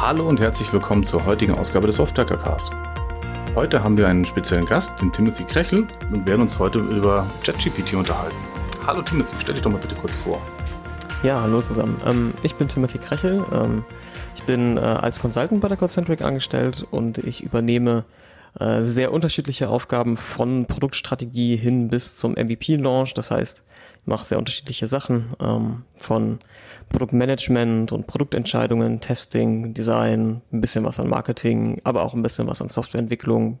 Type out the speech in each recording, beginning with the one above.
Hallo und herzlich willkommen zur heutigen Ausgabe des Softwerker Cast. Heute haben wir einen speziellen Gast, den Timothy Krechel, und werden uns heute über ChatGPT unterhalten. Hallo Timothy, stell dich doch mal bitte kurz vor. Ja, hallo zusammen. Ähm, ich bin Timothy Krechel. Ähm, ich bin äh, als Consultant bei der Concentric angestellt und ich übernehme äh, sehr unterschiedliche Aufgaben von Produktstrategie hin bis zum MVP-Launch. Das heißt, mache sehr unterschiedliche Sachen ähm, von Produktmanagement und Produktentscheidungen, Testing, Design, ein bisschen was an Marketing, aber auch ein bisschen was an Softwareentwicklung,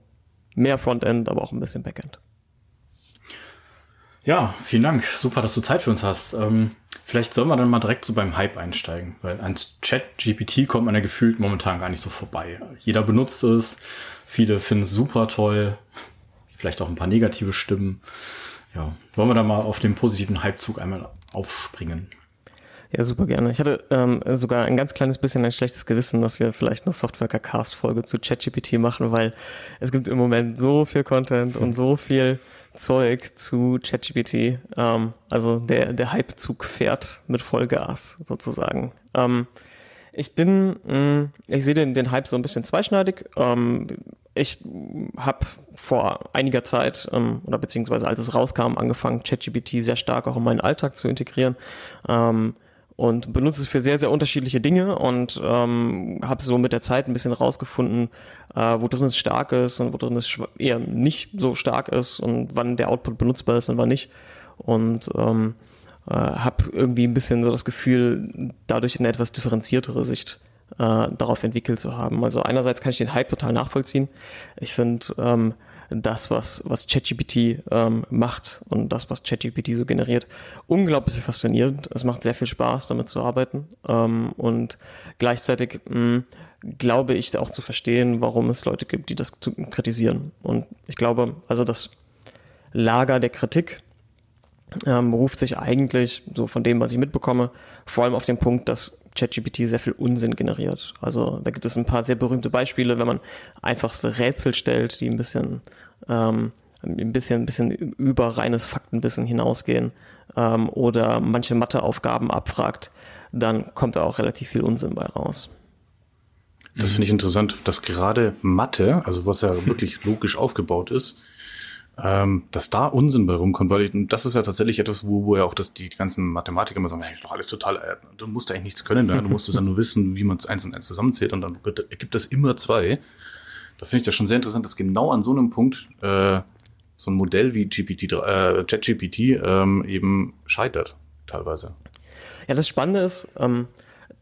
mehr Frontend, aber auch ein bisschen Backend. Ja, vielen Dank. Super, dass du Zeit für uns hast. Ähm, vielleicht sollen wir dann mal direkt so beim Hype einsteigen, weil an Chat-GPT kommt man ja gefühlt momentan gar nicht so vorbei. Jeder benutzt es, viele finden es super toll, vielleicht auch ein paar negative Stimmen. Ja, wollen wir da mal auf den positiven Hypezug einmal aufspringen? Ja, super gerne. Ich hatte ähm, sogar ein ganz kleines bisschen ein schlechtes Gewissen, dass wir vielleicht eine Software-Cast-Folge zu ChatGPT machen, weil es gibt im Moment so viel Content und so viel Zeug zu ChatGPT. Ähm, also der, der Hypezug fährt mit Vollgas sozusagen. Ähm, ich bin, mh, mm, ich sehe den, den Hype so ein bisschen zweischneidig. Ähm, ich habe vor einiger Zeit ähm, oder beziehungsweise als es rauskam, angefangen, ChatGPT sehr stark auch in meinen Alltag zu integrieren. Ähm, und benutze es für sehr, sehr unterschiedliche Dinge und ähm, habe so mit der Zeit ein bisschen rausgefunden, äh, wo drin es stark ist und wo drin es eher nicht so stark ist und wann der Output benutzbar ist und wann nicht. Und ähm, äh, habe irgendwie ein bisschen so das Gefühl, dadurch eine etwas differenziertere Sicht äh, darauf entwickelt zu haben. Also einerseits kann ich den Hype total nachvollziehen. Ich finde, ähm, das, was, was ChatGPT ähm, macht und das, was ChatGPT so generiert, unglaublich faszinierend. Es macht sehr viel Spaß, damit zu arbeiten. Ähm, und gleichzeitig mh, mm, glaube ich auch zu verstehen, warum es Leute gibt, die das zu kritisieren. Und ich glaube, also das Lager der Kritik ähm, beruft sich eigentlich, so von dem, was ich mitbekomme, vor allem auf den Punkt, dass ChatGPT sehr viel Unsinn generiert. Also da gibt es ein paar sehr berühmte Beispiele, wenn man einfachste Rätsel stellt, die ein bisschen, ähm, ein bisschen, ein bisschen über reines Faktenwissen hinausgehen ähm, oder manche Matheaufgaben abfragt, dann kommt da auch relativ viel Unsinn bei raus. Das finde ich interessant, dass gerade Mathe, also was ja wirklich logisch aufgebaut ist, ähm, dass da Unsinn bei rumkommt, weil ich, das ist ja tatsächlich etwas, wo, wo ja auch das, die, ganzen Mathematiker immer sagen, hey, doch alles total, äh, du musst eigentlich nichts können, ne? du musst es ja nur wissen, wie man es eins und eins zusammenzählt und dann ergibt das immer zwei. Da finde ich das schon sehr interessant, dass genau an so einem Punkt äh, so ein Modell wie GPT, äh, ChatGPT ähm, eben scheitert, teilweise. Ja, das Spannende ist, ähm,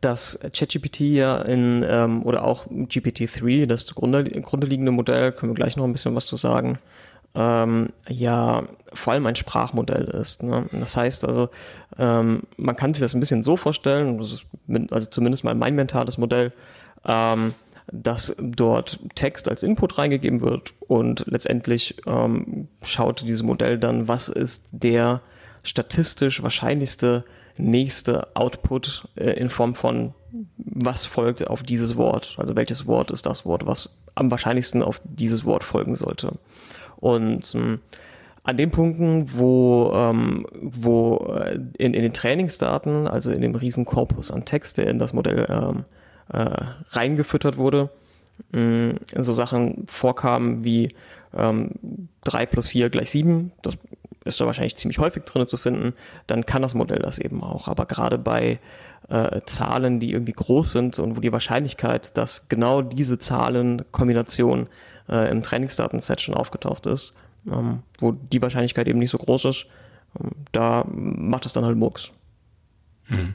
dass ChatGPT ja in, ähm, oder auch GPT-3, das zugrunde, zugrunde liegende Modell, können wir gleich noch ein bisschen was zu sagen, ähm, ja vor allem ein Sprachmodell ist. Ne? Das heißt also, ähm, man kann sich das ein bisschen so vorstellen, also zumindest mal mein mentales Modell, ähm, dass dort Text als Input reingegeben wird und letztendlich ähm, schaut dieses Modell dann, was ist der statistisch wahrscheinlichste nächste Output äh, in Form von was folgt auf dieses Wort, also welches Wort ist das Wort, was am wahrscheinlichsten auf dieses Wort folgen sollte. Und ähm, an den Punkten, wo, ähm, wo äh, in, in den Trainingsdaten, also in dem riesen Korpus an Text, der in das Modell ähm, äh, reingefüttert wurde, mh, so Sachen vorkamen wie ähm, 3 plus 4 gleich 7, das ist da wahrscheinlich ziemlich häufig drin zu finden, dann kann das Modell das eben auch. Aber gerade bei äh, Zahlen, die irgendwie groß sind und wo die Wahrscheinlichkeit, dass genau diese Zahlenkombination äh, im Trainingsdatenset schon aufgetaucht ist, ähm, wo die Wahrscheinlichkeit eben nicht so groß ist, ähm, da macht es dann halt Murks. Mhm.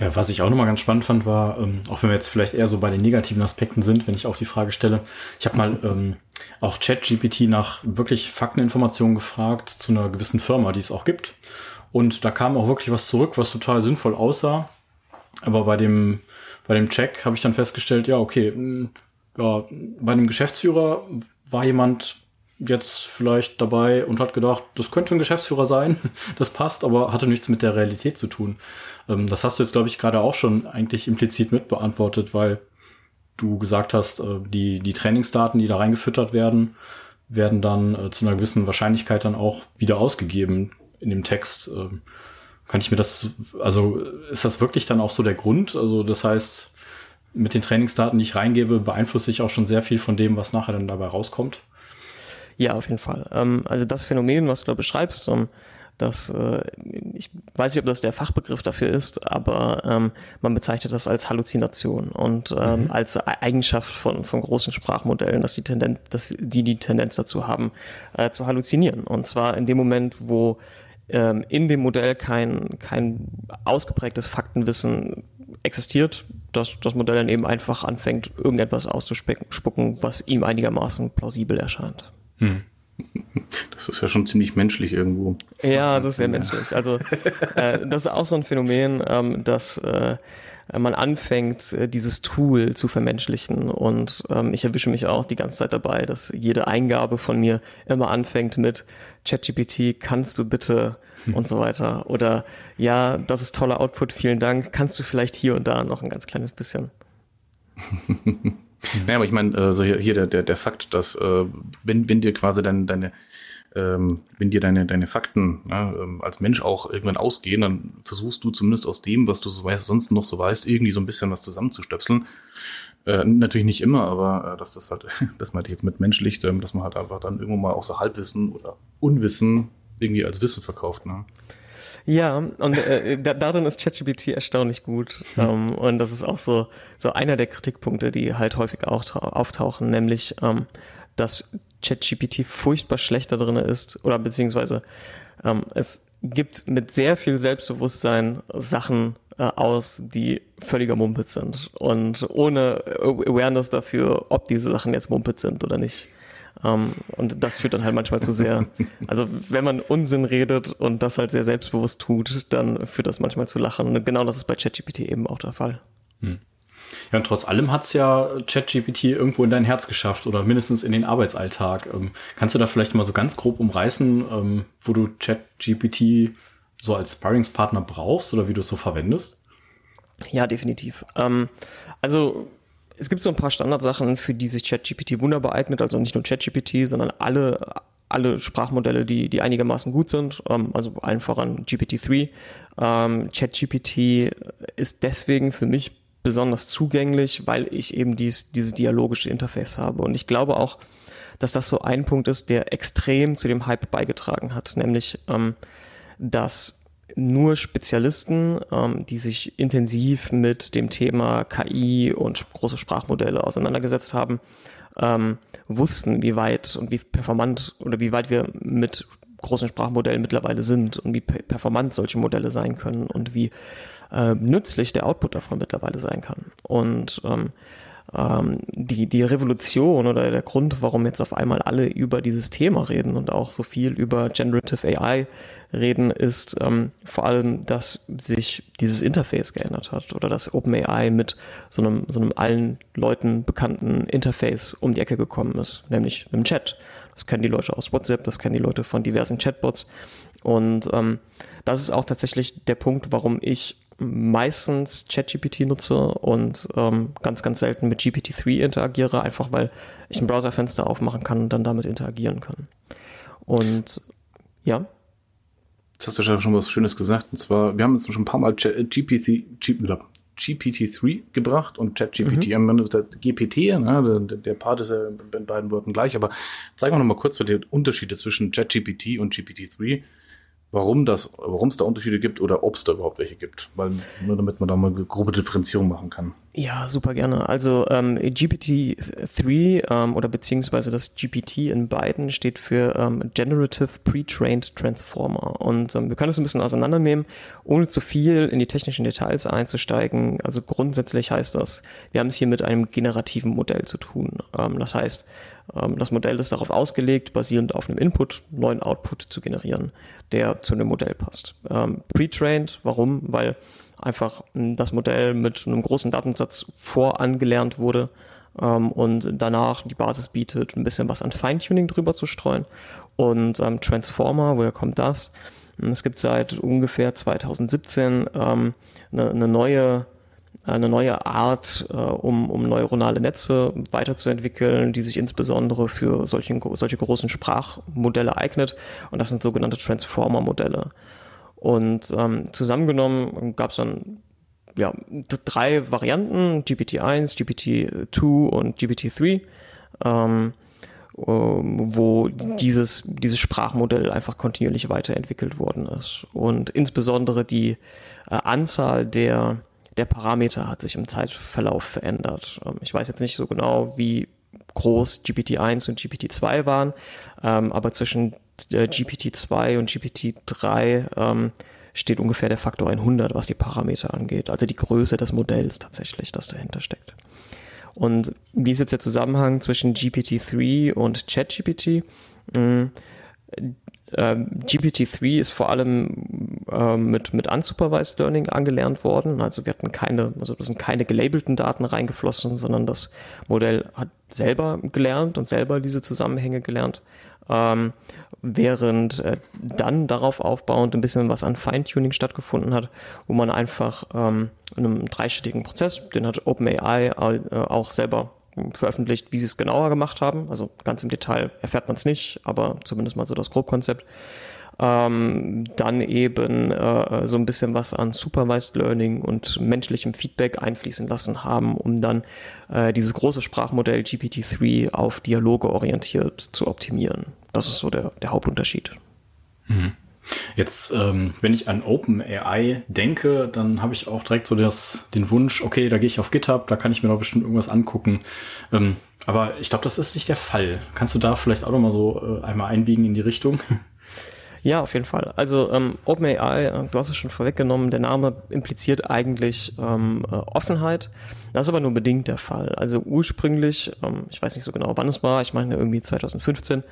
Ja, was ich auch nochmal ganz spannend fand, war, ähm, auch wenn wir jetzt vielleicht eher so bei den negativen Aspekten sind, wenn ich auch die Frage stelle, ich habe mal ähm, auch ChatGPT nach wirklich Fakteninformationen gefragt zu einer gewissen Firma, die es auch gibt. Und da kam auch wirklich was zurück, was total sinnvoll aussah. Aber bei dem, bei dem Check habe ich dann festgestellt, ja, okay, hm, ja, bei einem Geschäftsführer war jemand jetzt vielleicht dabei und hat gedacht, das könnte ein Geschäftsführer sein, das passt, aber hatte nichts mit der Realität zu tun. Ähm, das hast du jetzt, glaube ich, gerade auch schon eigentlich implizit mitbeantwortet, weil du gesagt hast, äh, die, die Trainingsdaten, die da reingefüttert werden, werden dann äh, zu einer gewissen Wahrscheinlichkeit dann auch wieder ausgegeben in dem Text. Ähm, kann ich mir das, also ist das wirklich dann auch so der Grund? Also das heißt, mit den Trainingsdaten, die ich reingebe, beeinflusse ich auch schon sehr viel von dem, was nachher dann dabei rauskommt. Ja, auf jeden Fall. Ähm, also das Phänomen, was du da beschreibst, ähm, das, äh, ich weiß nicht, ob das der Fachbegriff dafür ist, aber ähm, man bezeichnet das als Halluzination und mhm. als Eigenschaft von, von großen Sprachmodellen, dass die Tendenz, dass die die Tendenz dazu haben, äh, zu halluzinieren. Und zwar in dem Moment, wo in dem Modell kein, kein ausgeprägtes Faktenwissen existiert, dass das Modell dann eben einfach anfängt, irgendetwas auszuspucken, was ihm einigermaßen plausibel erscheint. Hm. Das ist ja schon ziemlich menschlich irgendwo. Ja, das ist sehr menschlich. Also äh, das ist auch so ein Phänomen, ähm, dass äh, man anfängt, äh, dieses Tool zu vermenschlichen. Und ähm, ich erwische mich auch die ganze Zeit dabei, dass jede Eingabe von mir immer anfängt mit ChatGPT, kannst du bitte hm. und so weiter. Oder ja, das ist toller Output, vielen Dank. Kannst du vielleicht hier und da noch ein ganz kleines bisschen? Naja, aber ich meine, also hier, hier der, der, der Fakt, dass äh, wenn, wenn dir quasi deine, deine ähm, wenn dir deine, deine Fakten ja, ähm, als Mensch auch irgendwann ausgehen, dann versuchst du zumindest aus dem, was du so weißt, sonst noch so weißt, irgendwie so ein bisschen was zusammenzustöpseln. Äh, natürlich nicht immer, aber äh, dass das halt, das meinte ich jetzt mit menschlich, ähm, dass man halt einfach dann irgendwo mal auch so Halbwissen oder Unwissen irgendwie als Wissen verkauft. Ne? Ja, und äh, da, darin ist ChatGPT erstaunlich gut. Hm. Ähm, und das ist auch so, so einer der Kritikpunkte, die halt häufig auch auftauchen, nämlich, ähm, dass ChatGPT furchtbar schlechter drin ist oder beziehungsweise ähm, es gibt mit sehr viel Selbstbewusstsein Sachen äh, aus, die völliger Mumpitz sind und ohne Awareness dafür, ob diese Sachen jetzt Mumpitz sind oder nicht. Um, ähm, und das führt dann halt manchmal zu sehr, also wenn man Unsinn redet und das halt sehr selbstbewusst tut, dann führt das manchmal zu Lachen. Und genau das ist bei ChatGPT eben auch der Fall. Hm. Ja, und trotz allem hat's ja ChatGPT irgendwo in dein Herz geschafft oder mindestens in den Arbeitsalltag. Ähm, kannst du da vielleicht mal so ganz grob umreißen, ähm, wo du ChatGPT so als Sparringspartner brauchst oder wie du es so verwendest? Ja, definitiv. Ähm, also es gibt so ein paar Standardsachen, für die sich ChatGPT wunderbar eignet, also nicht nur ChatGPT, sondern alle, alle Sprachmodelle, die, die einigermaßen gut sind, ähm, also allen voran GPT-3. Ähm, ChatGPT ist deswegen für mich besonders zugänglich, weil ich eben dies, diese dialogische Interface habe. Und ich glaube auch, dass das so ein Punkt ist, der extrem zu dem Hype beigetragen hat, nämlich ähm, dass nur Spezialisten, ähm, die sich intensiv mit dem Thema KI und große Sprachmodelle auseinandergesetzt haben, ähm, wussten, wie weit und wie performant oder wie weit wir mit großen Sprachmodellen mittlerweile sind und wie performant solche Modelle sein können und wie äh, nützlich der Output davon mittlerweile sein kann. Und ähm, ähm, die, die Revolution oder der Grund, warum jetzt auf einmal alle über dieses Thema reden und auch so viel über Generative AI reden, ist ähm, vor allem, dass sich dieses Interface geändert hat oder dass OpenAI mit so einem, so einem allen Leuten bekannten Interface um die Ecke gekommen ist, nämlich einem Chat. Das kennen die Leute aus WhatsApp, das kennen die Leute von diversen Chatbots. Und ähm, das ist auch tatsächlich der Punkt, warum ich meistens ChatGPT nutze und ähm, ganz, ganz selten mit GPT-3 interagiere, einfach weil ich ein Browserfenster aufmachen kann und dann damit interagieren kann. Und ja. Jetzt hast du schon was Schönes gesagt. Und zwar, wir haben jetzt schon ein paar Mal GPT, GPT-3 gebracht und ChatGPT, mhm. GPT, ne, der, der Part ist ja in beiden Worten gleich, aber zeigen wir noch mal kurz die Unterschiede zwischen ChatGPT und GPT-3 warum das, warum es da Unterschiede gibt oder ob es da überhaupt welche gibt, weil nur damit man da mal eine grobe Differenzierung machen kann. Ja, super gerne. Also ähm, GPT-3 ähm, oder beziehungsweise das GPT in beiden steht für ähm, Generative Pre-Trained Transformer. Und ähm, wir können es ein bisschen auseinandernehmen, ohne zu viel in die technischen Details einzusteigen. Also grundsätzlich heißt das, wir haben es hier mit einem generativen Modell zu tun. Ähm, das heißt, ähm, das Modell ist darauf ausgelegt, basierend auf einem Input neuen Output zu generieren, der zu einem Modell passt. Ähm, Pre-Trained, warum? Weil einfach das Modell mit einem großen Datensatz vorangelernt wurde ähm, und danach die Basis bietet, ein bisschen was an Feintuning drüber zu streuen. Und ähm, Transformer, woher kommt das? Es gibt seit ungefähr 2017 ähm, eine, eine neue eine neue Art, äh, um, um neuronale Netze weiterzuentwickeln, die sich insbesondere für solche, solche großen Sprachmodelle eignet. Und das sind sogenannte Transformer-Modelle. Und ähm, zusammengenommen gab es dann ja, drei Varianten, GPT-1, GPT-2 und GPT-3, ähm, ähm, wo dieses, dieses Sprachmodell einfach kontinuierlich weiterentwickelt worden ist. Und insbesondere die äh, Anzahl der, der Parameter hat sich im Zeitverlauf verändert. Ähm, ich weiß jetzt nicht so genau, wie groß GPT-1 und GPT-2 waren, ähm, aber zwischen äh, GPT-2 und GPT-3 ähm, steht ungefähr der Faktor 100, was die Parameter angeht. Also die Größe des Modells tatsächlich, das dahinter steckt. Und wie ist jetzt der Zusammenhang zwischen GPT-3 und ChatGPT? Mhm. GPT-3 ist vor allem äh, mit, mit Unsupervised Learning angelernt worden. Also wir hatten keine, also sind keine gelabelten Daten reingeflossen, sondern das Modell hat selber gelernt und selber diese Zusammenhänge gelernt ähm, während äh, dann darauf aufbauend ein bisschen was an Feintuning stattgefunden hat, wo man einfach ähm, in einem dreistelligen Prozess, den hat OpenAI äh, auch selber veröffentlicht, wie sie es genauer gemacht haben. Also ganz im Detail erfährt man es nicht, aber zumindest mal so das Grobkonzept ähm, dann eben äh, so ein bisschen was an Supervised Learning und menschlichem Feedback einfließen lassen haben, um dann äh, dieses große Sprachmodell GPT-3 auf Dialoge orientiert zu optimieren. Das ist so der, der Hauptunterschied. Mhm. Jetzt, ähm, wenn ich an OpenAI denke, dann habe ich auch direkt so das, den Wunsch, okay, da gehe ich auf GitHub, da kann ich mir doch bestimmt irgendwas angucken. Ähm, aber ich glaube, das ist nicht der Fall. Kannst du da vielleicht auch noch mal so äh, einmal einbiegen in die Richtung? Ja, auf jeden Fall. Also ähm, OpenAI, äh, du hast es schon vorweggenommen, der Name impliziert eigentlich ähm, äh, Offenheit. Das ist aber nur bedingt der Fall. Also ursprünglich, ähm, ich weiß nicht so genau, wann es war, ich meine irgendwie 2015,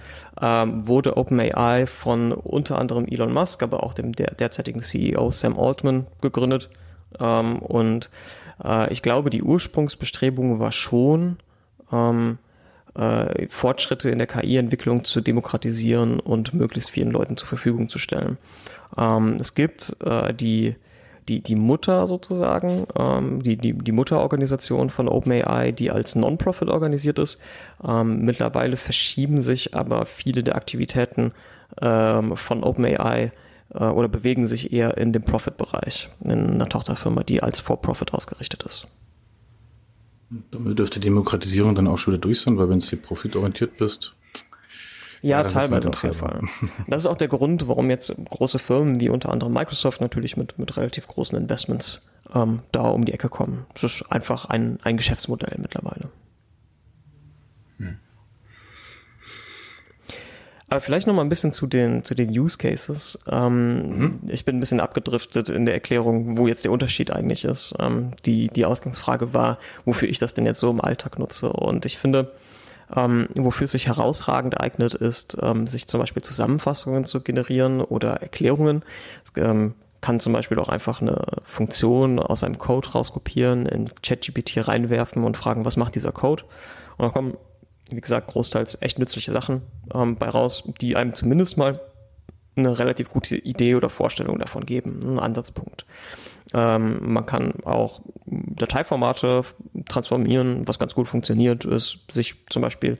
ähm, wurde OpenAI von unter anderem Elon Musk, aber auch dem der, derzeitigen CEO Sam Altman gegründet. Ähm, und äh, ich glaube, die Ursprungsbestrebung war schon, ähm, äh, Fortschritte in der KI-Entwicklung zu demokratisieren und möglichst vielen Leuten zur Verfügung zu stellen. Ähm, es gibt äh, die, die, die Mutter sozusagen, ähm, die, die, die Mutterorganisation von OpenAI, die als Non-Profit organisiert ist. Ähm, mittlerweile verschieben sich aber viele der Aktivitäten ähm, von OpenAI äh, oder bewegen sich eher in dem Profit-Bereich, in einer Tochterfirma, die als For-Profit ausgerichtet ist. Damit dürfte Demokratisierung dann auch schon wieder durch sein, weil wenn du hier profitorientiert bist. Ja, ja teilweise auf jeden Fall. Das ist auch der Grund, warum jetzt große Firmen wie unter anderem Microsoft natürlich mit, mit relativ großen Investments ähm, da um die Ecke kommen. Das ist einfach ein, ein Geschäftsmodell mittlerweile. Aber vielleicht noch mal ein bisschen zu den, zu den Use Cases. Ähm, mhm. Ich bin ein bisschen abgedriftet in der Erklärung, wo jetzt der Unterschied eigentlich ist. Ähm, die, die Ausgangsfrage war, wofür ich das denn jetzt so im Alltag nutze. Und ich finde, ähm, wofür es sich herausragend eignet, ist, ähm, sich zum Beispiel Zusammenfassungen zu generieren oder Erklärungen. Es, ähm, kann zum Beispiel auch einfach eine Funktion aus einem Code rauskopieren, in ChatGPT reinwerfen und fragen, was macht dieser Code? Und dann kommen wie gesagt, großteils echt nützliche Sachen ähm, bei raus, die einem zumindest mal eine relativ gute Idee oder Vorstellung davon geben, einen Ansatzpunkt. Ähm, man kann auch Dateiformate transformieren, was ganz gut funktioniert, ist sich zum Beispiel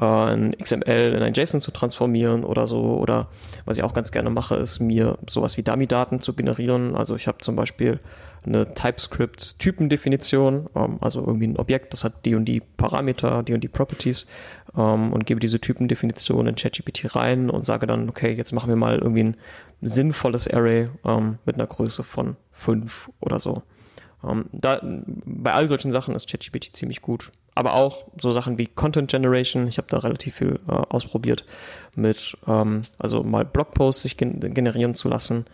äh, ein XML in ein JSON zu transformieren oder so. Oder was ich auch ganz gerne mache, ist mir sowas wie Dummy-Daten zu generieren. Also ich habe zum Beispiel eine TypeScript-Typendefinition, ähm, also irgendwie ein Objekt, das hat die und die Parameter, die und die Properties ähm, und gebe diese Typendefinition in ChatGPT rein und sage dann, okay, jetzt machen wir mal irgendwie ein sinnvolles Array ähm, mit einer Größe von fünf oder so. Ähm, da, bei all solchen Sachen ist ChatGPT ziemlich gut. Aber auch so Sachen wie Content Generation. Ich habe da relativ viel äh, ausprobiert mit, ähm, also mal Blogposts sich gen generieren zu lassen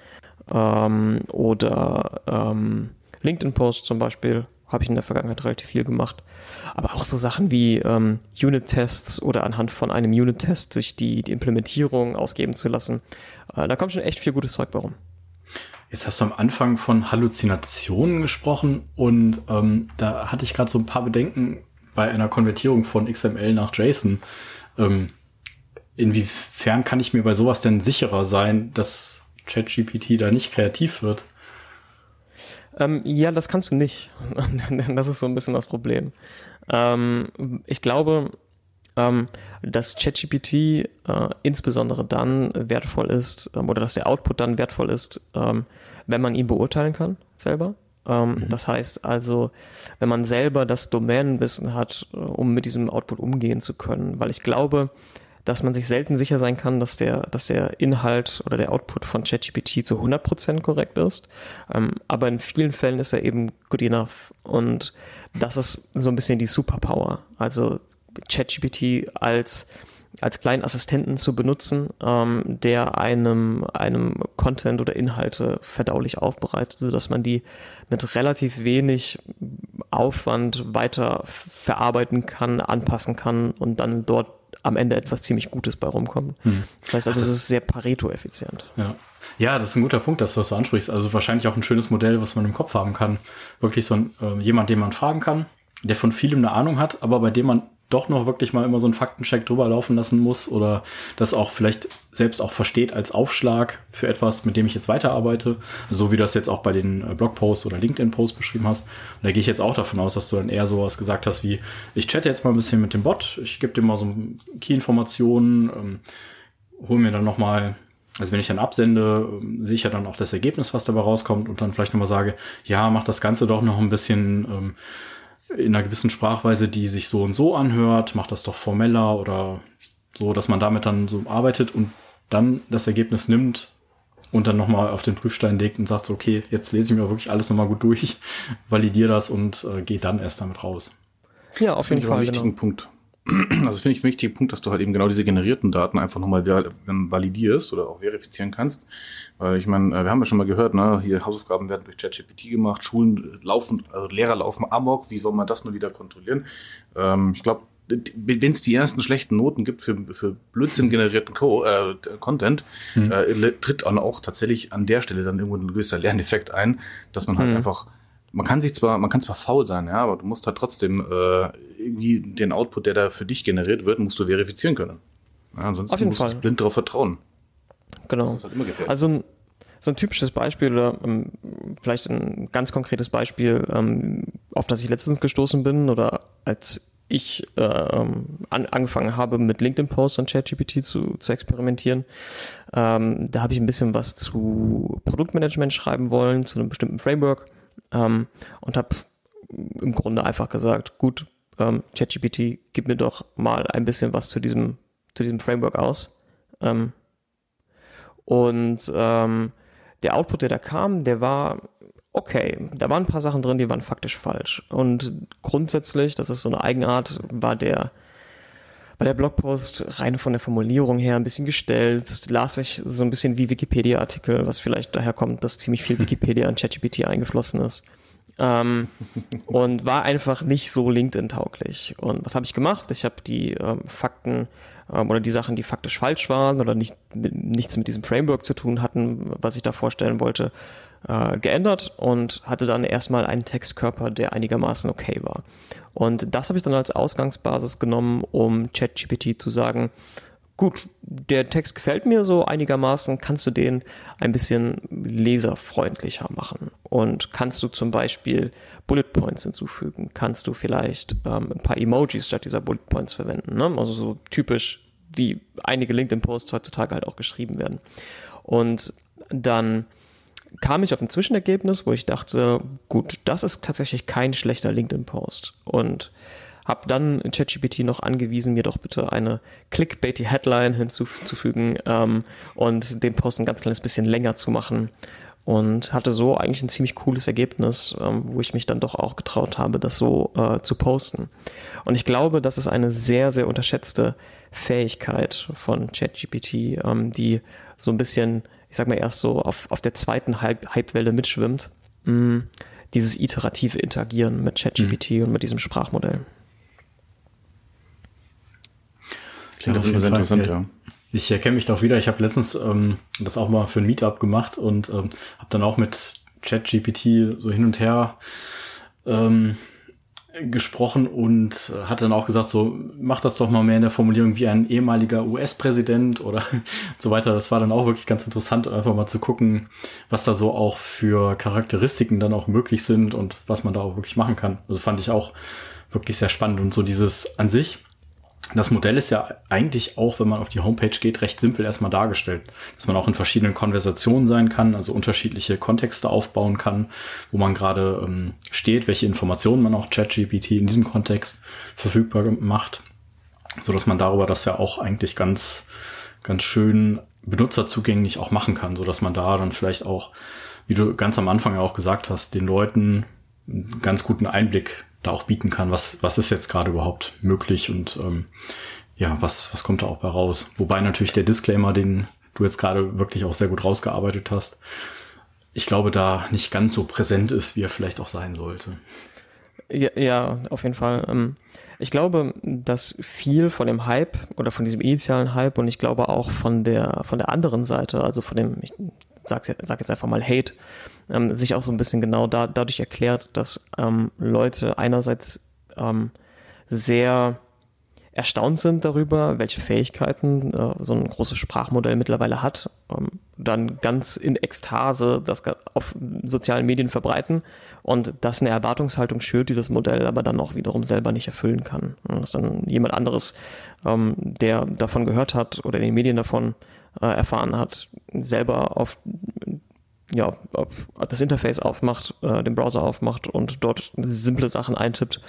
ähm, oder ähm, LinkedIn-Posts zum Beispiel habe ich in der Vergangenheit relativ viel gemacht. Aber auch so Sachen wie ähm, Unit-Tests oder anhand von einem Unit-Test sich die, die Implementierung ausgeben zu lassen. Äh, da kommt schon echt viel gutes Zeug bei rum. Jetzt hast du am Anfang von Halluzinationen gesprochen und ähm, da hatte ich gerade so ein paar Bedenken bei einer Konvertierung von XML nach JSON. Ähm, inwiefern kann ich mir bei sowas denn sicherer sein, dass ChatGPT da nicht kreativ wird? Ähm, ja, das kannst du nicht. das ist so ein bisschen das Problem. Ähm, ich glaube, ähm, dass ChatGPT äh, insbesondere dann wertvoll ist ähm, oder dass der Output dann wertvoll ist, ähm, wenn man ihn beurteilen kann selber. Ähm, mhm. Das heißt also, wenn man selber das Domänenwissen hat, äh, um mit diesem Output umgehen zu können, weil ich glaube, dass man sich selten sicher sein kann, dass der, dass der Inhalt oder der Output von ChatGPT zu 100% korrekt ist. Ähm, aber in vielen Fällen ist er eben good enough. Und das ist so ein bisschen die Superpower. Also ChatGPT als als kleinen Assistenten zu benutzen, ähm, der einem, einem Content oder Inhalte verdaulich aufbereitet, sodass man die mit relativ wenig Aufwand weiter verarbeiten kann, anpassen kann und dann dort am Ende etwas ziemlich Gutes bei rumkommt. Hm. Das heißt also, es ist sehr Pareto-effizient. Ja. Ja, das ist ein guter Punkt, dass du das so ansprichst. Also wahrscheinlich auch ein schönes Modell, was man im Kopf haben kann. Wirklich so ein, äh, jemand, den man fragen kann, der von vielem eine Ahnung hat, aber bei dem man doch noch wirklich mal immer so einen Faktencheck drüber laufen lassen muss oder das auch vielleicht selbst auch versteht als Aufschlag für etwas, mit dem ich jetzt weiterarbeite. So wie du das jetzt auch bei den äh, Blogposts oder LinkedIn-Posts beschrieben hast. Und da gehe ich jetzt auch davon aus, dass du dann eher sowas gesagt hast wie, ich chatte jetzt mal ein bisschen mit dem Bot, ich gebe dir mal so Key-Informationen, ähm, hol mir dann noch mal also wenn ich dann absende, ähm, sehe ich ja dann auch das Ergebnis, was dabei rauskommt und dann vielleicht nochmal sage, ja, mach das Ganze doch noch ein bisschen ähm, in einer gewissen Sprachweise, die sich so und so anhört, macht das doch formeller oder so, dass man damit dann so arbeitet und dann das Ergebnis nimmt und dann nochmal auf den Prüfstein legt und sagt, okay, jetzt lese ich mir wirklich alles nochmal gut durch, validiere das und äh, gehe dann erst damit raus. Ja, auf jeden Fall. Einen wichtigen genau. Punkt. Also finde ich einen wichtigen Punkt, dass du halt eben genau diese generierten Daten einfach nochmal validierst oder auch verifizieren kannst. Weil ich meine, äh, wir haben ja schon mal gehört, ne, hier Hausaufgaben werden durch ChatGPT gemacht, Schulen laufen, also Lehrer laufen amok, wie soll man das nur wieder kontrollieren? Ähm, ich glaube, wenn es die ersten schlechten Noten gibt für, für Blödsinn generierten Co äh, Content, hm. äh, tritt dann auch tatsächlich an der Stelle dann irgendwo ein gewisser Lerneffekt ein, dass man halt hm. einfach man kann sich zwar, man kann zwar faul sein, ja, aber du musst halt trotzdem äh, irgendwie den Output, der da für dich generiert wird, musst du verifizieren können. Ja, ansonsten musst Fall. du blind darauf vertrauen. Genau. Das ist halt immer Also ein, so ein typisches Beispiel oder ähm, vielleicht ein ganz konkretes Beispiel, ähm, auf das ich letztens gestoßen bin oder als ich äh, ähm, an, angefangen habe, mit LinkedIn-Posts und ChatGPT zu, zu experimentieren. Ähm, da habe ich ein bisschen was zu Produktmanagement schreiben wollen, zu einem bestimmten Framework ähm, und habe im Grunde einfach gesagt, gut, ähm, ChatGPT, gib mir doch mal ein bisschen was zu diesem, zu diesem Framework aus. Ähm, und ähm, der Output, der da kam, der war okay. Da waren ein paar Sachen drin, die waren faktisch falsch. Und grundsätzlich, das ist so eine Eigenart, war der war der Blogpost rein von der Formulierung her ein bisschen gestellt, las ich so ein bisschen wie Wikipedia-Artikel, was vielleicht daher kommt, dass ziemlich viel Wikipedia in ChatGPT eingeflossen ist. Ähm, und war einfach nicht so LinkedIn-tauglich. Und was habe ich gemacht? Ich habe die ähm, Fakten ähm, oder die Sachen, die faktisch falsch waren oder nicht, nichts mit diesem Framework zu tun hatten, was ich da vorstellen wollte, äh, geändert und hatte dann erstmal einen Textkörper, der einigermaßen okay war. Und das habe ich dann als Ausgangsbasis genommen, um ChatGPT zu sagen, gut, der Text gefällt mir so einigermaßen, kannst du den ein bisschen leserfreundlicher machen. Und kannst du zum Beispiel Bullet Points hinzufügen, kannst du vielleicht ähm, ein paar Emojis statt dieser Bullet Points verwenden. Ne? Also so typisch, wie einige LinkedIn-Posts heutzutage halt auch geschrieben werden. Und dann kam ich auf ein Zwischenergebnis, wo ich dachte, gut, das ist tatsächlich kein schlechter LinkedIn-Post. Und habe dann ChatGPT noch angewiesen, mir doch bitte eine clickbaity Headline hinzuzufügen ähm, und den Post ein ganz kleines bisschen länger zu machen. Und hatte so eigentlich ein ziemlich cooles Ergebnis, ähm, wo ich mich dann doch auch getraut habe, das so äh, zu posten. Und ich glaube, das ist eine sehr, sehr unterschätzte Fähigkeit von ChatGPT, ähm, die so ein bisschen, ich sag mal, erst so auf, auf der zweiten Hype Hypewelle mitschwimmt. Mm, dieses iterative Interagieren mit ChatGPT mhm. und mit diesem Sprachmodell. Klingt ja, auf jeden Fall interessant, ja. Ich erkenne mich doch wieder. Ich habe letztens ähm, das auch mal für ein Meetup gemacht und ähm, habe dann auch mit ChatGPT so hin und her ähm, gesprochen und hat dann auch gesagt, so mach das doch mal mehr in der Formulierung wie ein ehemaliger US-Präsident oder so weiter. Das war dann auch wirklich ganz interessant, einfach mal zu gucken, was da so auch für Charakteristiken dann auch möglich sind und was man da auch wirklich machen kann. Also fand ich auch wirklich sehr spannend und so dieses an sich das Modell ist ja eigentlich auch, wenn man auf die Homepage geht, recht simpel erstmal dargestellt. Dass man auch in verschiedenen Konversationen sein kann, also unterschiedliche Kontexte aufbauen kann, wo man gerade ähm, steht, welche Informationen man auch ChatGPT in diesem Kontext verfügbar macht. So dass man darüber das ja auch eigentlich ganz, ganz schön benutzerzugänglich auch machen kann, so dass man da dann vielleicht auch, wie du ganz am Anfang ja auch gesagt hast, den Leuten einen ganz guten Einblick da auch bieten kann, was, was ist jetzt gerade überhaupt möglich und ähm, ja, was, was kommt da auch bei raus. Wobei natürlich der Disclaimer, den du jetzt gerade wirklich auch sehr gut rausgearbeitet hast, ich glaube, da nicht ganz so präsent ist, wie er vielleicht auch sein sollte. Ja, ja auf jeden Fall. Ähm, ich glaube, dass viel von dem Hype oder von diesem initialen Hype und ich glaube auch von der, von der anderen Seite, also von dem, ich sag, sag jetzt einfach mal Hate, ähm, sich auch so ein bisschen genau da, dadurch erklärt, dass ähm, Leute einerseits ähm, sehr erstaunt sind darüber, welche Fähigkeiten äh, so ein großes Sprachmodell mittlerweile hat, ähm, dann ganz in Ekstase das auf sozialen Medien verbreiten und das eine Erwartungshaltung schürt, die das Modell aber dann auch wiederum selber nicht erfüllen kann. Und dass dann jemand anderes, ähm, der davon gehört hat oder in den Medien davon äh, erfahren hat, selber auf ja, das Interface aufmacht, äh, den Browser aufmacht und dort simple Sachen eintippt,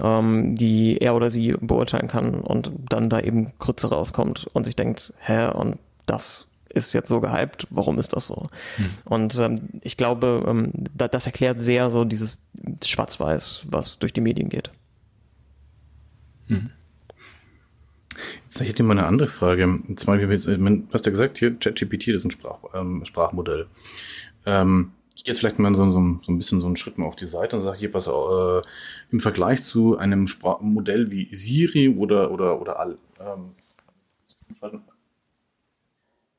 ähm, die er oder sie beurteilen kann und dann da eben Grütze rauskommt und sich denkt, hä, und das ist jetzt so gehypt, warum ist das so? Hm. Und ähm, ich glaube, ähm, da, das erklärt sehr so dieses Schwarz-Weiß, was durch die Medien geht. Hm. Jetzt hätte ich mal eine andere Frage. Du hast ja gesagt, hier ChatGPT, das ist ein Sprach, ähm, Sprachmodell. Ähm, ich gehe jetzt vielleicht mal so, so, so, ein bisschen so einen Schritt mal auf die Seite und sage hier, pass auf, äh, im Vergleich zu einem Sprach Modell wie Siri oder, oder, oder ähm,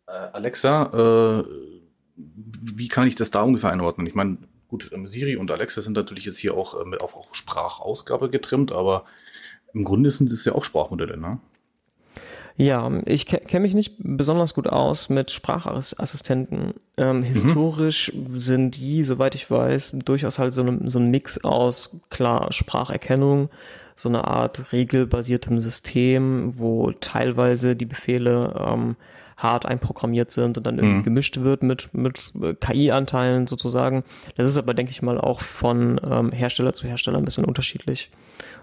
äh, Alexa, äh, wie kann ich das da ungefähr einordnen? Ich meine, gut, ähm, Siri und Alexa sind natürlich jetzt hier auch äh, auf, auf Sprachausgabe getrimmt, aber im Grunde sind es ja auch Sprachmodelle, ne? Ja, ich kenne mich nicht besonders gut aus mit Sprachassistenten. Ähm, mhm. historisch mhm. sind die, soweit ich weiß, durchaus halt so, ne, so ein Mix aus, klar, Spracherkennung, so eine Art regelbasiertem System, wo teilweise die Befehle ähm, hart einprogrammiert sind und dann irgendwie mhm. gemischt wird mit, mit äh, KI-Anteilen sozusagen. Das ist aber, denke ich mal, auch von ähm, Hersteller zu Hersteller ein bisschen unterschiedlich.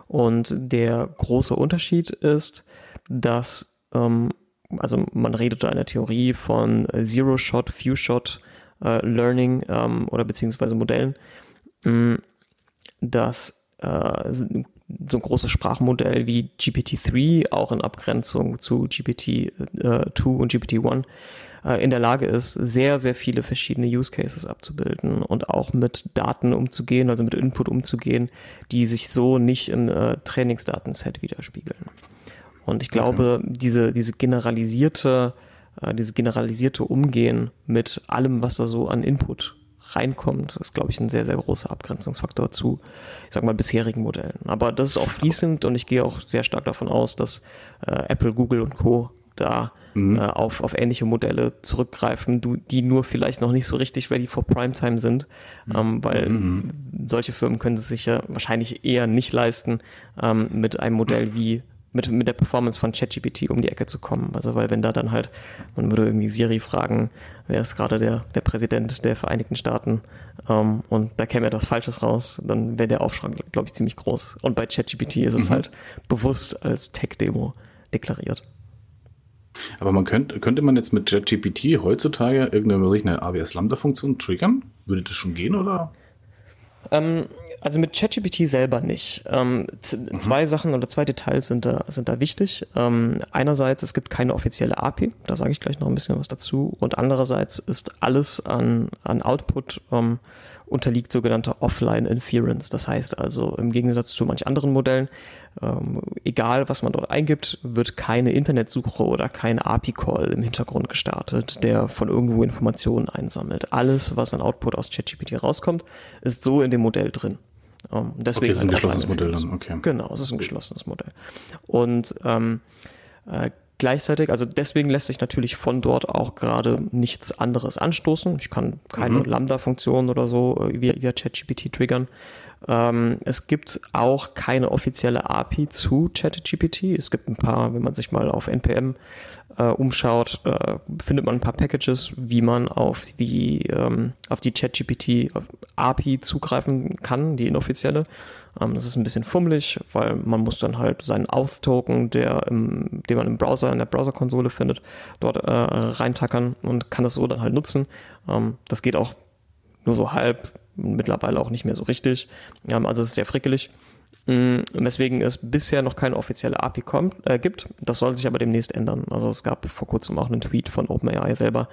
Und der große Unterschied ist, dass ähm, also man redet da in der Theorie von äh, Zero-Shot, Few-Shot äh, Learning ähm, oder beziehungsweise Modellen, mh, mm, dass äh, so ein großes Sprachmodell wie GPT-3 auch in Abgrenzung zu GPT-2 äh, und GPT-1 äh, in der Lage ist, sehr, sehr viele verschiedene Use Cases abzubilden und auch mit Daten umzugehen, also mit Input umzugehen, die sich so nicht in äh, Trainingsdatenset widerspiegeln. Und ich glaube, okay. diese, diese generalisierte, äh, diese generalisierte Umgehen mit allem, was da so an Input reinkommt, ist, glaube ich, ein sehr, sehr großer Abgrenzungsfaktor zu, ich sag mal, bisherigen Modellen. Aber das ist auch fließend und ich gehe auch sehr stark davon aus, dass äh, Apple, Google und Co. da mhm. äh, auf, auf ähnliche Modelle zurückgreifen, du, die nur vielleicht noch nicht so richtig ready for Primetime sind, mhm. ähm, weil mhm. solche Firmen können es sich ja wahrscheinlich eher nicht leisten, ähm, mit einem Modell wie mit, mit der Performance von ChatGPT um die Ecke zu kommen. Also weil wenn da dann halt, man würde irgendwie Siri fragen, wer ist gerade der, der Präsident der Vereinigten Staaten ähm, und da käme etwas Falsches raus, dann wäre der Aufschrei, glaube ich, ziemlich groß. Und bei ChatGPT ist es mhm. halt bewusst als Tech-Demo deklariert. Aber man könnte, könnte man jetzt mit ChatGPT heutzutage irgendeine, was ich, eine AWS-Lambda-Funktion triggern? Würde das schon gehen oder? Ähm, also mit ChatGPT selber nicht. Ähm, mhm. Zwei Sachen oder zwei Details sind da, sind da wichtig. Ähm, einerseits, es gibt keine offizielle API, da sage ich gleich noch ein bisschen was dazu. Und andererseits ist alles an, an Output ähm, unterliegt sogenannter Offline Inference. Das heißt also im Gegensatz zu manch anderen Modellen, ähm, egal was man dort eingibt, wird keine Internetsuche oder kein API-Call im Hintergrund gestartet, der von irgendwo Informationen einsammelt. Alles, was an Output aus ChatGPT rauskommt, ist so in dem Modell drin. Um, ähm, deswegen okay, das ist ein geschlossenes Modell dann, okay. Genau, es ist ein geschlossenes Modell. Und ähm, äh, Gleichzeitig, also deswegen lässt sich natürlich von dort auch gerade nichts anderes anstoßen. Ich kann keine mhm. Lambda-Funktion oder so äh, via, via ChatGPT triggern. Ähm, es gibt auch keine offizielle API zu ChatGPT. Es gibt ein paar, wenn man sich mal auf NPM äh, umschaut, äh, findet man ein paar Packages, wie man auf die, ähm, auf die ChatGPT API zugreifen kann, die inoffizielle. Ähm, das ist ein bisschen fummelig, weil man muss dann halt seinen Auth-Token, den man im Browser, in der Browser-Konsole findet, dort äh, reintackern und kann das so dann halt nutzen. Ähm, das geht auch nur so halb, mittlerweile auch nicht mehr so richtig. Ähm, also es ist sehr frickelig. Mm, weswegen es bisher noch keine offizielle API kommt, äh, gibt. Das soll sich aber demnächst ändern. Also es gab vor kurzem auch einen Tweet von OpenAI selber,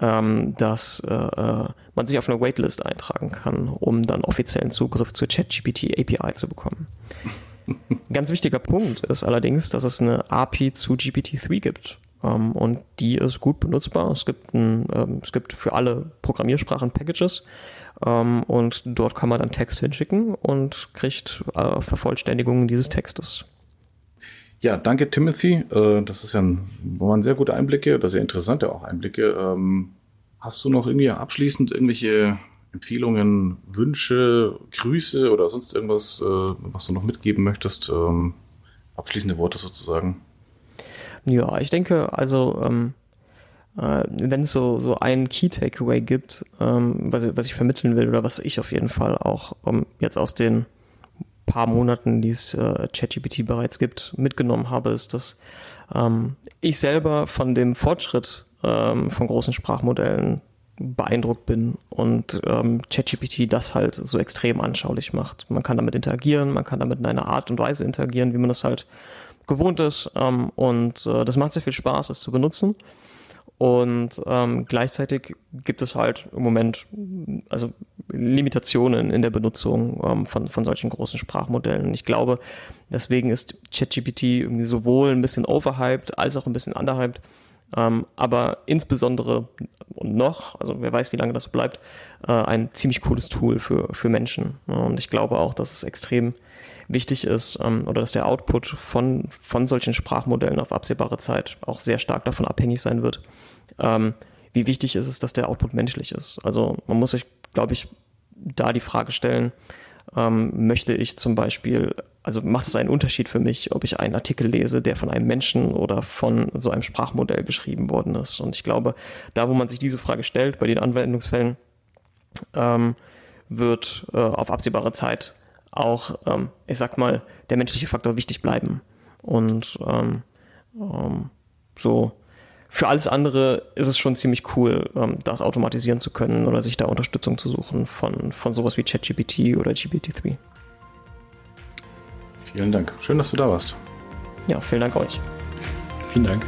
ähm, dass äh, äh, man sich auf eine Waitlist eintragen kann, um dann offiziellen Zugriff zur ChatGPT API zu bekommen. Ein ganz wichtiger Punkt ist allerdings, dass es eine API zu GPT-3 gibt. Um, ähm, und die ist gut benutzbar. Es gibt, ein, ähm, es gibt für alle Programmiersprachen Packages ähm, und dort kann man dann Text hinschicken und kriegt äh, Vervollständigungen dieses Textes. Ja, danke Timothy. Äh, das ist ja ein, waren sehr gute Einblicke oder sehr interessante auch Einblicke. Ähm, hast du noch irgendwie abschließend irgendwelche Empfehlungen, Wünsche, Grüße oder sonst irgendwas, äh, was du noch mitgeben möchtest? Ähm, abschließende Worte sozusagen. Ja, ich denke, also ähm, äh, wenn es so, so einen Key Takeaway gibt, ähm, was, was ich vermitteln will oder was ich auf jeden Fall auch um, jetzt aus den paar Monaten, die es äh, ChatGPT bereits gibt, mitgenommen habe, ist, dass ähm, ich selber von dem Fortschritt ähm, von großen Sprachmodellen beeindruckt bin und ähm, ChatGPT das halt so extrem anschaulich macht. Man kann damit interagieren, man kann damit in einer Art und Weise interagieren, wie man das halt gewohnt ist ähm, und äh, das macht sehr viel Spaß, es zu benutzen. Und ähm, gleichzeitig gibt es halt im Moment also Limitationen in der Benutzung ähm, von, von solchen großen Sprachmodellen. Ich glaube, deswegen ist ChatGPT irgendwie sowohl ein bisschen overhyped als auch ein bisschen underhyped. Ähm, aber insbesondere und noch, also wer weiß, wie lange das so bleibt, äh, ein ziemlich cooles Tool für, für Menschen. Und ich glaube auch, dass es extrem wichtig ist ähm, oder dass der Output von, von solchen Sprachmodellen auf absehbare Zeit auch sehr stark davon abhängig sein wird, ähm, wie wichtig ist es, dass der Output menschlich ist. Also man muss sich, glaube ich, da die Frage stellen, ähm, möchte ich zum Beispiel, also macht es einen Unterschied für mich, ob ich einen Artikel lese, der von einem Menschen oder von so einem Sprachmodell geschrieben worden ist. Und ich glaube, da, wo man sich diese Frage stellt, bei den Anwendungsfällen, ähm, wird äh, auf absehbare Zeit auch, ähm, ich sag mal, der menschliche Faktor wichtig bleiben. Und ähm, ähm, so für alles andere ist es schon ziemlich cool, ähm, das automatisieren zu können oder sich da Unterstützung zu suchen von, von sowas wie ChatGPT oder GPT-3. Vielen Dank. Schön, dass du da warst. Ja, vielen Dank euch. Vielen Dank.